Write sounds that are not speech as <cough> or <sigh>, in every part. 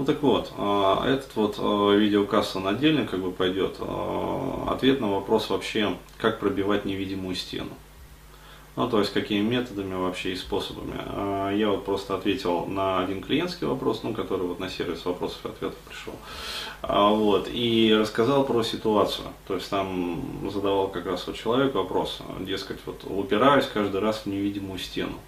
Ну так вот, а, этот вот а, видеокасс он отдельно как бы пойдет. А, ответ на вопрос вообще, как пробивать невидимую стену. Ну, то есть, какими методами вообще и способами. Я вот просто ответил на один клиентский вопрос, ну, который вот на сервис вопросов и ответов пришел. Вот, и рассказал про ситуацию. То есть, там задавал как раз вот человек вопрос, дескать, вот упираюсь каждый раз в невидимую стену.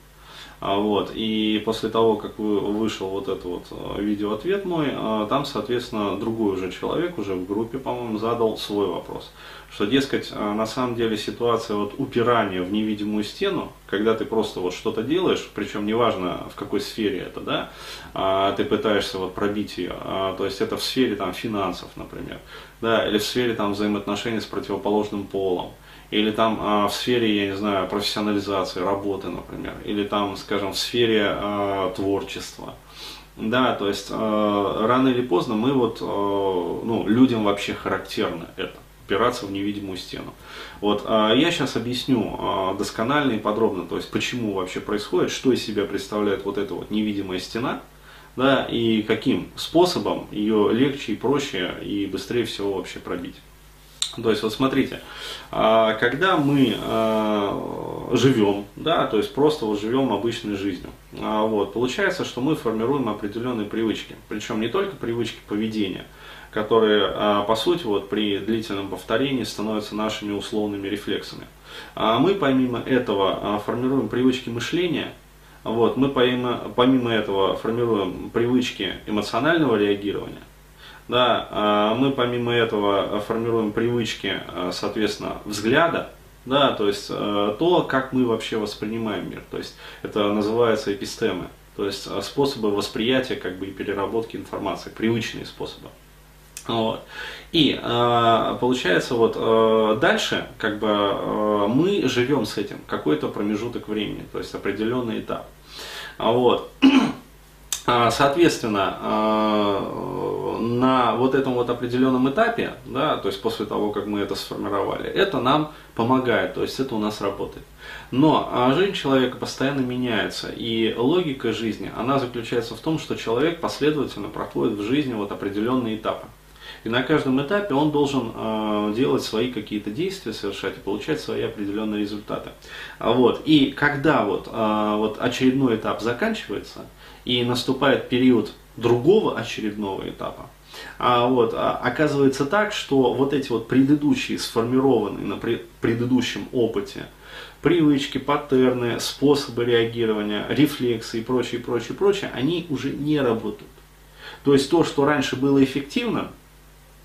А, вот. И после того, как вышел вот этот вот э, видеоответ мой, э, там, соответственно, другой уже человек, уже в группе, по-моему, задал свой вопрос. Что, дескать, на самом деле ситуация вот упирания в невидимую стену, когда ты просто вот что-то делаешь, причем неважно в какой сфере это, да, а, ты пытаешься вот пробить ее, а, то есть это в сфере там финансов, например, да, или в сфере там взаимоотношений с противоположным полом, или там а, в сфере, я не знаю, профессионализации, работы, например, или там, скажем, в сфере творчества. Да, то есть а, рано или поздно мы вот, а, ну, людям вообще характерно это упираться в невидимую стену. Вот, а я сейчас объясню а, досконально и подробно, то есть почему вообще происходит, что из себя представляет вот эта вот невидимая стена, да, и каким способом ее легче и проще и быстрее всего вообще пробить. То есть, вот смотрите, а, когда мы живем, да, то есть просто вот живем обычной жизнью, вот, получается, что мы формируем определенные привычки, причем не только привычки поведения, которые, по сути, вот при длительном повторении становятся нашими условными рефлексами. Мы помимо этого формируем привычки мышления, вот, мы помимо, помимо этого формируем привычки эмоционального реагирования, да, а, мы помимо этого формируем привычки, а, соответственно, взгляда, да, то есть а, то, как мы вообще воспринимаем мир. То есть это называется эпистемы, то есть способы восприятия как бы и переработки информации, привычные способы. Вот. И э, получается вот э, дальше как бы э, мы живем с этим какой-то промежуток времени, то есть определенный этап. Вот. <clears throat> Соответственно, на вот этом вот определенном этапе, да, то есть после того, как мы это сформировали, это нам помогает, то есть это у нас работает. Но а, жизнь человека постоянно меняется, и логика жизни, она заключается в том, что человек последовательно проходит в жизни вот определенные этапы. И на каждом этапе он должен э, делать свои какие-то действия, совершать и получать свои определенные результаты. А вот. И когда вот, э, вот очередной этап заканчивается, и наступает период другого очередного этапа, а вот, а, оказывается так, что вот эти вот предыдущие, сформированные на предыдущем опыте, привычки, паттерны, способы реагирования, рефлексы и прочее, прочее, прочее, они уже не работают. То есть то, что раньше было эффективно,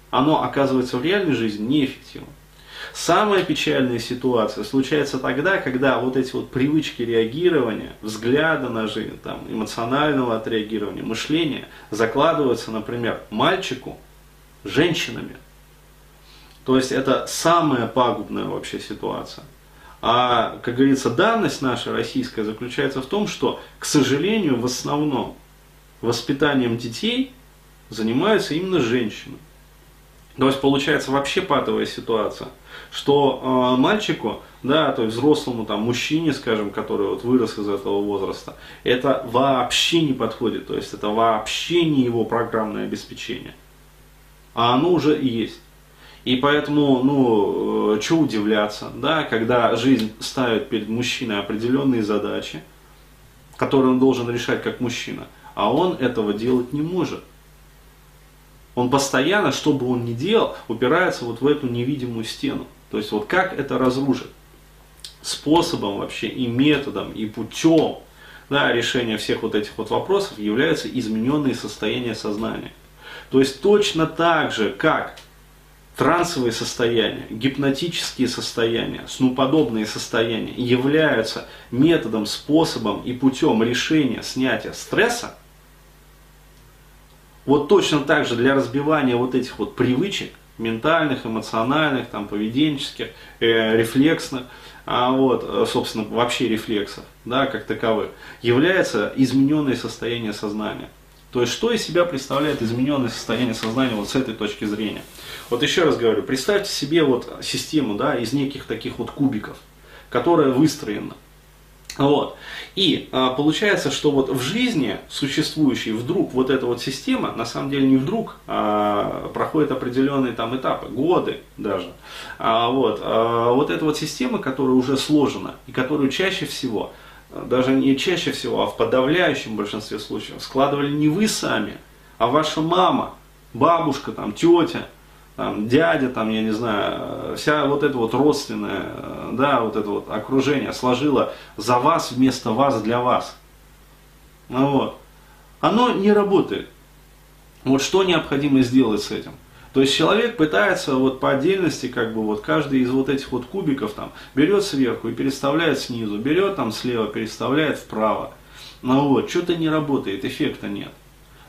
оно оказывается в реальной жизни неэффективным. Самая печальная ситуация случается тогда, когда вот эти вот привычки реагирования, взгляда на жизнь, там, эмоционального отреагирования, мышления закладываются, например, мальчику женщинами. То есть это самая пагубная вообще ситуация. А, как говорится, данность наша российская заключается в том, что, к сожалению, в основном воспитанием детей занимаются именно женщины. То есть получается вообще патовая ситуация – что э, мальчику, да, то есть взрослому там мужчине, скажем, который вот вырос из этого возраста, это вообще не подходит, то есть это вообще не его программное обеспечение, а оно уже есть. И поэтому, ну, э, что удивляться, да, когда жизнь ставит перед мужчиной определенные задачи, которые он должен решать как мужчина, а он этого делать не может. Он постоянно, что бы он ни делал, упирается вот в эту невидимую стену. То есть вот как это разрушить? Способом вообще и методом, и путем да, решения всех вот этих вот вопросов являются измененные состояния сознания. То есть точно так же, как трансовые состояния, гипнотические состояния, снуподобные состояния являются методом, способом и путем решения снятия стресса, вот точно так же для разбивания вот этих вот привычек, ментальных, эмоциональных, там, поведенческих, э, рефлексных, а вот, э, собственно, вообще рефлексов, да, как таковых, является измененное состояние сознания. То есть, что из себя представляет измененное состояние сознания вот с этой точки зрения? Вот еще раз говорю, представьте себе вот систему, да, из неких таких вот кубиков, которая выстроена. Вот. И а, получается, что вот в жизни существующей вдруг вот эта вот система, на самом деле не вдруг, а, проходит определенные там этапы, годы даже. А, вот, а, вот эта вот система, которая уже сложена и которую чаще всего, даже не чаще всего, а в подавляющем большинстве случаев складывали не вы сами, а ваша мама, бабушка, там, тетя, там, дядя, там, я не знаю, вся вот эта вот родственная, да, вот это вот окружение сложило за вас, вместо вас, для вас. Ну вот. Оно не работает. Вот что необходимо сделать с этим? То есть человек пытается вот по отдельности, как бы вот каждый из вот этих вот кубиков там берет сверху и переставляет снизу, берет там слева, переставляет вправо. Ну вот, что-то не работает, эффекта нет.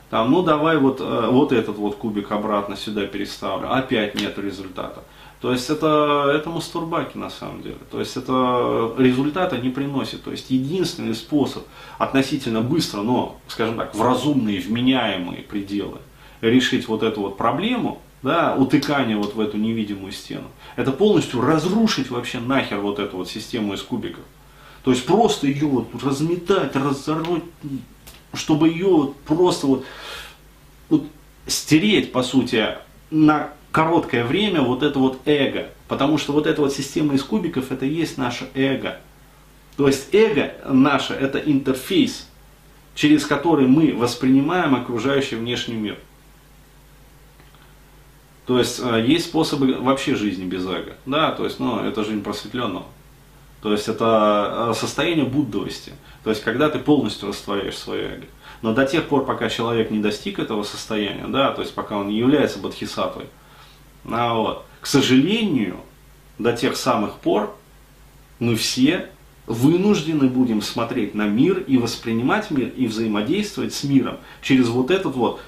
Там, ну давай вот, э, вот этот вот кубик обратно сюда переставлю. Опять нет результата. То есть это, это мастурбаки на самом деле. То есть это результата не приносит. То есть единственный способ относительно быстро, но, скажем так, в разумные, вменяемые пределы решить вот эту вот проблему, да, утыкание вот в эту невидимую стену, это полностью разрушить вообще нахер вот эту вот систему из кубиков. То есть просто ее вот разметать, разорвать, чтобы ее просто вот, вот стереть, по сути, на короткое время вот это вот эго. Потому что вот эта вот система из кубиков, это и есть наше эго. То есть эго наше, это интерфейс, через который мы воспринимаем окружающий внешний мир. То есть э, есть способы вообще жизни без эго. Да, то есть, ну, это жизнь просветленного. То есть это э, состояние буддовости. То есть когда ты полностью растворяешь свое эго. Но до тех пор, пока человек не достиг этого состояния, да, то есть пока он не является бодхисаттвой, а вот, к сожалению, до тех самых пор мы все вынуждены будем смотреть на мир и воспринимать мир и взаимодействовать с миром через вот этот вот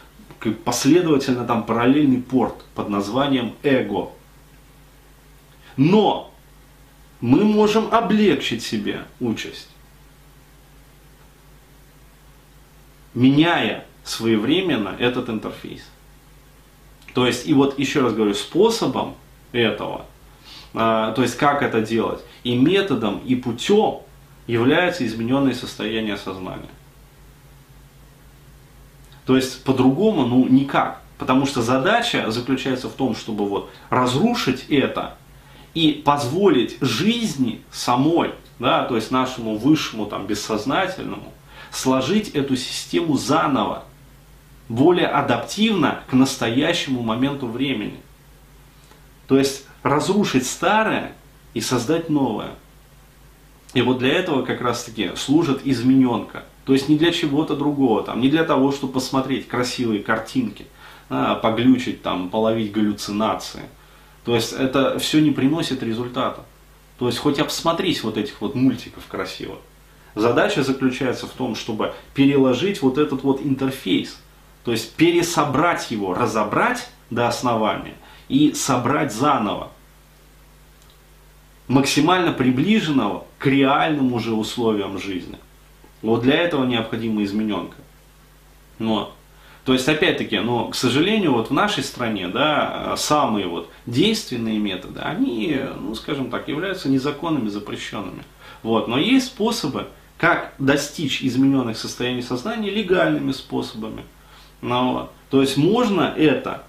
последовательно там параллельный порт под названием эго. Но мы можем облегчить себе участь, меняя своевременно этот интерфейс. То есть, и вот еще раз говорю, способом этого, а, то есть как это делать, и методом, и путем является измененное состояние сознания. То есть по-другому, ну никак. Потому что задача заключается в том, чтобы вот разрушить это и позволить жизни самой, да, то есть нашему высшему там бессознательному, сложить эту систему заново, более адаптивно к настоящему моменту времени. То есть разрушить старое и создать новое. И вот для этого как раз таки служит измененка. То есть не для чего-то другого, там, не для того, чтобы посмотреть красивые картинки, а, поглючить, там, половить галлюцинации. То есть это все не приносит результата. То есть хоть обсмотрись вот этих вот мультиков красиво. Задача заключается в том, чтобы переложить вот этот вот интерфейс, то есть пересобрать его, разобрать до основания и собрать заново, максимально приближенного к реальным уже условиям жизни. Вот для этого необходима измененка. Но, то есть, опять-таки, но, к сожалению, вот в нашей стране, да, самые вот действенные методы, они, ну, скажем так, являются незаконными, запрещенными. Вот, но есть способы, как достичь измененных состояний сознания легальными способами. Ну. То есть можно это,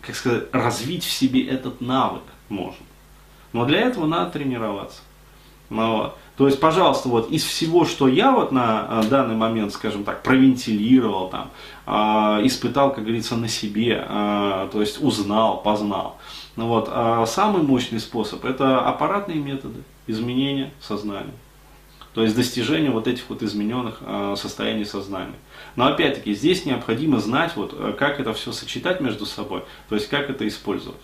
как сказать, развить в себе этот навык можно. Но для этого надо тренироваться. Ну. То есть, пожалуйста, вот из всего, что я вот на э, данный момент, скажем так, провентилировал, там, э, испытал, как говорится, на себе, э, то есть узнал, познал. Ну, вот, э, самый мощный способ это аппаратные методы изменения сознания. То есть достижение вот этих вот измененных э, состояний сознания. Но опять-таки здесь необходимо знать, вот, э, как это все сочетать между собой, то есть как это использовать.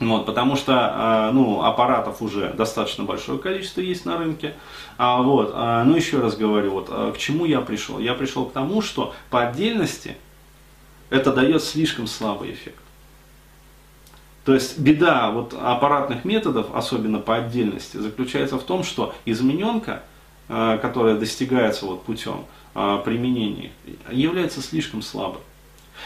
Вот, потому что э, ну, аппаратов уже достаточно большое количество есть на рынке. А, вот, а, ну еще раз говорю, вот, а, к чему я пришел? Я пришел к тому, что по отдельности это дает слишком слабый эффект. То есть беда вот аппаратных методов, особенно по отдельности, заключается в том, что измененка – которая достигается вот путем применения, является слишком слабой.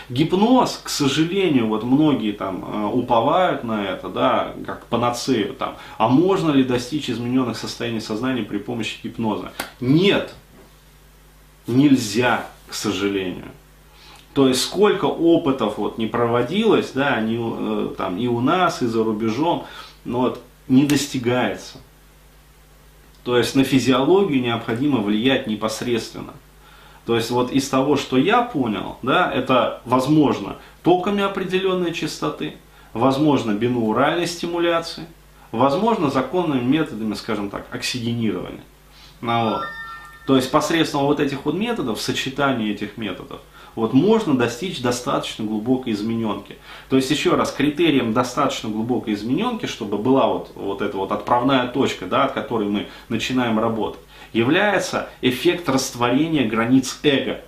Гипноз, к сожалению, вот многие там э, уповают на это, да, как панацею там. А можно ли достичь измененных состояний сознания при помощи гипноза? Нет, нельзя, к сожалению. То есть сколько опытов вот не проводилось, да, не, э, там, и у нас, и за рубежом, но вот не достигается. То есть на физиологию необходимо влиять непосредственно. То есть вот из того, что я понял, да, это возможно токами определенной частоты, возможно бинауральной стимуляции, возможно законными методами, скажем так, оксигенирования. Ну, вот. То есть посредством вот этих вот методов, сочетания этих методов, вот можно достичь достаточно глубокой измененки. То есть, еще раз, критерием достаточно глубокой измененки, чтобы была вот, вот эта вот отправная точка, да, от которой мы начинаем работать, является эффект растворения границ эго.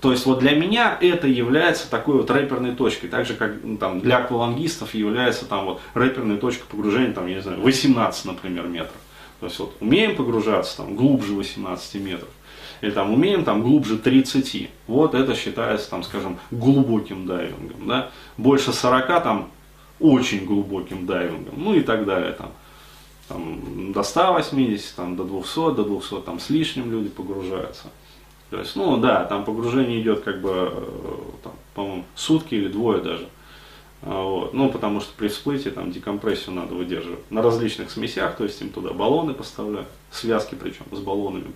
То есть вот для меня это является такой вот рэперной точкой, так же как ну, там, для аквалангистов является там вот рэперной точкой погружения, там, я не знаю, 18, например, метров. То есть вот умеем погружаться там глубже 18 метров, или там умеем там глубже 30, вот это считается там, скажем, глубоким дайвингом, да, больше 40 там очень глубоким дайвингом, ну и так далее там там, до 180, там, до 200, до 200 там, с лишним люди погружаются. То есть, ну да, там погружение идет как бы, э, там, по-моему, сутки или двое даже. А, вот. Ну, потому что при всплытии там декомпрессию надо выдерживать на различных смесях, то есть им туда баллоны поставляют, связки причем с баллонами.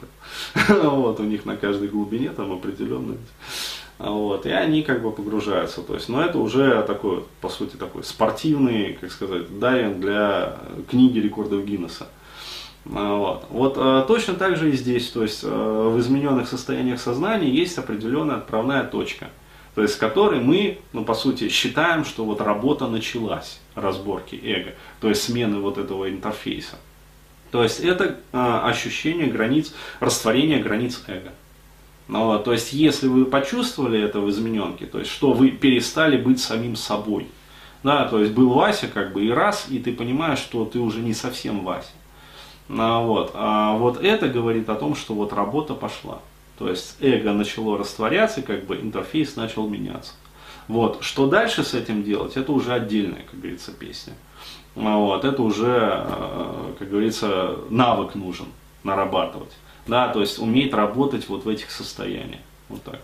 <laughs> Вот, у них на каждой глубине там определенные. Вот, и они как бы погружаются. То есть, но это уже такой, по сути, такой спортивный, как сказать, дайвинг для книги рекордов Гиннесса. Вот, вот э, точно так же и здесь, то есть в измененных состояниях сознания есть определенная отправная точка, то есть с которой мы, ну по сути, считаем, что вот работа началась, разборки эго, то есть смены вот этого интерфейса. То есть это э, ощущение границ, растворения границ эго. Ну, вот, то есть, если вы почувствовали это в измененке, то есть, что вы перестали быть самим собой. Да, то есть, был Вася как бы и раз, и ты понимаешь, что ты уже не совсем Вася. А вот, а вот это говорит о том, что вот работа пошла. То есть, эго начало растворяться, как бы интерфейс начал меняться. Вот, что дальше с этим делать, это уже отдельная, как говорится, песня. А вот, это уже, э, как говорится, навык нужен нарабатывать да, то есть уметь работать вот в этих состояниях. Вот так.